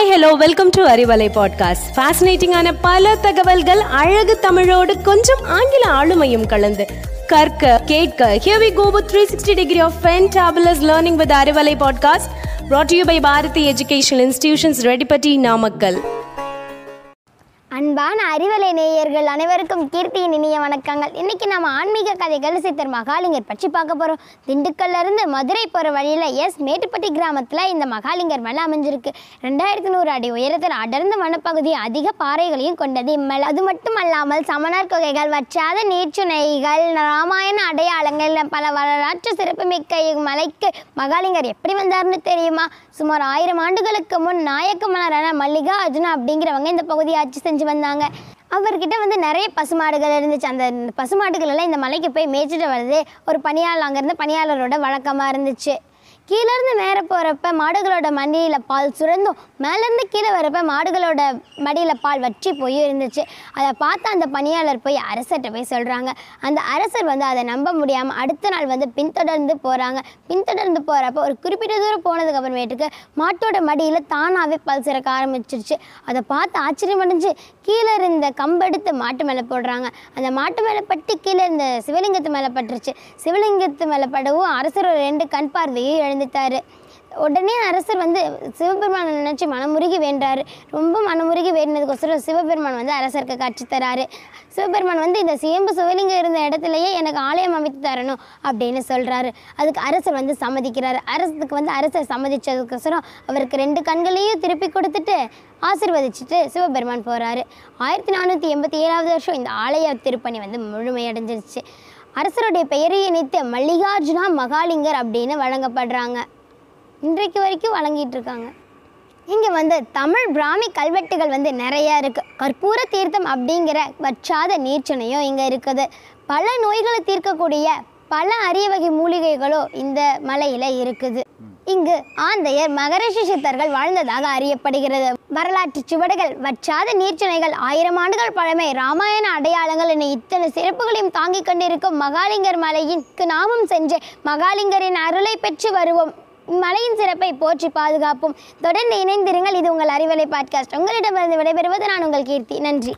Hi hello welcome to Arivalai podcast ஃபேசினேட்டிங்கான பல தகவல்கள் அழகு தமிழோடு கொஞ்சம் ஆங்கில ஆளுமையும் கலந்து. கற்க கேட்க here we go with 360 degree of ஃபென்டபிளஸ் learning with Arivalai podcast brought to you by Bharathi educational institutions Reddipatti Namakkal அன்பான அறிவலை நேயர்கள் அனைவருக்கும் கீர்த்தியின் இனிய வணக்கங்கள். இன்றைக்கி நம்ம ஆன்மீக கதைகள் சித்தர் மகாலிங்கர் பற்றி பார்க்க போகிறோம் திண்டுக்கல்லேருந்து மதுரை போகிற வழியில் எஸ். மேட்டுப்பட்டி கிராமத்தில் இந்த மகாலிங்கர் மலை அமைஞ்சிருக்கு. ரெண்டாயிரத்தி நூறு அடி உயரத்தில் அடர்ந்த வனப்பகுதி அதிக பாறைகளையும் கொண்டது இம்மலை. அது மட்டும் அல்லாமல் சமணர் குகைகள் வற்றாத நீர்ச்சுனைகள் ராமாயண அடையாளங்கள் பல வரலாற்று சிறப்புமிக்க இம்மலைக்கு மகாலிங்கர் எப்படி வந்தார்னு தெரியுமா? சுமார் ஆயிரம் ஆண்டுகளுக்கு முன் நாயக்க மலரான மல்லிகா அர்ஜுனா அப்படிங்கிறவங்க இந்த பகுதியை ஆட்சி செஞ்சு வந்தாங்க. அவர்கிட்ட வந்து நிறைய பசுமாடுகள் இருந்துச்சு. அந்த பசுமாடுகள் எல்லாம் இந்த மலைக்கு போய் மேய்ச்சிட்டு வர்றது ஒரு பணியாளர் அங்கேருந்து பணியாளரோட வழக்கமாக இருந்துச்சு. கீழேருந்து மேலே போகிறப்ப மாடுகளோட மடியில் பால் சுரந்தும் மேலேருந்து கீழே வரப்ப மாடுகளோட மடியில் பால் வற்றி போய் இருந்துச்சு. அதை பார்த்து அந்த பணியாளர் போய் அரசர்கிட்ட போய் சொல்கிறாங்க அந்த அரசர் வந்து அதை நம்ப முடியாமல் அடுத்த நாள் வந்து பின்தொடர்ந்து போகிறாங்க பின்தொடர்ந்து போகிறப்ப ஒரு குறிப்பிட்ட தூரம் போனதுக்கு அப்புறமேட்டுக்கு மாட்டோட மடியில் தானாகவே பால் சிறக்க ஆரம்பிச்சிருச்சு. அதை பார்த்து ஆச்சரியமடைஞ்சு கீழே இருந்த கம்பெடுத்து மாட்டு மேலே போடுறாங்க. அந்த மாட்டு மேலே பட்டு கீழே இருந்த சிவலிங்கத்து மேலே பட்டுருச்சு. சிவலிங்கத்து மேலே படவும் அரசர் ஒரு ரெண்டு கண் பார்வையை சந்தித்தார் உடனே அரசர் வந்து சிவபெருமானை நினச்சி மனமுருகி வேண்டாரு. ரொம்ப மனமுருகி வேண்டினதுக்கோசரம் சிவபெருமான் வந்து அரசருக்கு காட்சி தராரு. சிவபெருமான் வந்து இந்த சிவம்பு சிவலிங்கம் இருந்த இடத்துலையே எனக்கு ஆலயம் அமைத்து தரணும் அப்படின்னு சொல்கிறாரு அதுக்கு அரசர் வந்து சம்மதிக்கிறாரு. அரசுக்கு வந்து அரசர் சம்மதிச்சதுக்கோசரம் அவருக்கு ரெண்டு கண்களையும் திருப்பி கொடுத்துட்டு ஆசிர்வதிச்சுட்டு சிவபெருமான் போகிறாரு ஆயிரத்தி நானூற்றி எண்பத்தி ஏழாவது வருஷம் இந்த ஆலய திருப்பணி வந்து முழுமையடைஞ்சிருச்சு. அரசருடைய பெயரை இணைத்து மல்லிகார்ஜுனா மகாலிங்கர் அப்படின்னு வழங்கப்படுறாங்க. இன்றைக்கு வரைக்கும் வழங்கிட்டு இருக்காங்க. இங்கே வந்து தமிழ் பிராமி கல்வெட்டுகள் வந்து நிறையா இருக்குது கற்பூர தீர்த்தம் அப்படிங்கிற வற்றாத நீர்ச்சனையும் இங்கே இருக்குது. பல நோய்களை தீர்க்கக்கூடிய பல அரிய வகை மூலிகைகளும் இந்த மலையில் இருக்குது. இங்கு ஆந்தையர் மகரிஷி சித்தர்கள் வாழ்ந்ததாக அறியப்படுகிறது. வரலாற்று சுவடுகள் வற்றாத நீர்ச்சுனைகள் ஆயிரம் ஆண்டுகள் பழமை ராமாயண அடையாளங்கள் என இத்தனை சிறப்புகளையும் தாங்கிக் கொண்டிருக்கும் மகாலிங்கர் மலையின் நாமும் சென்று மகாலிங்கரின் அருளை பெற்று வருவோம். மலையின் சிறப்பை போற்றி பாதுகாப்போம். தொடர்ந்து இணைந்திருங்கள். இது உங்கள் அறிவலை பாட்காஸ்ட் உங்களிடமிருந்து விடைபெறுவது நான் உங்கள் கீர்த்தி. நன்றி.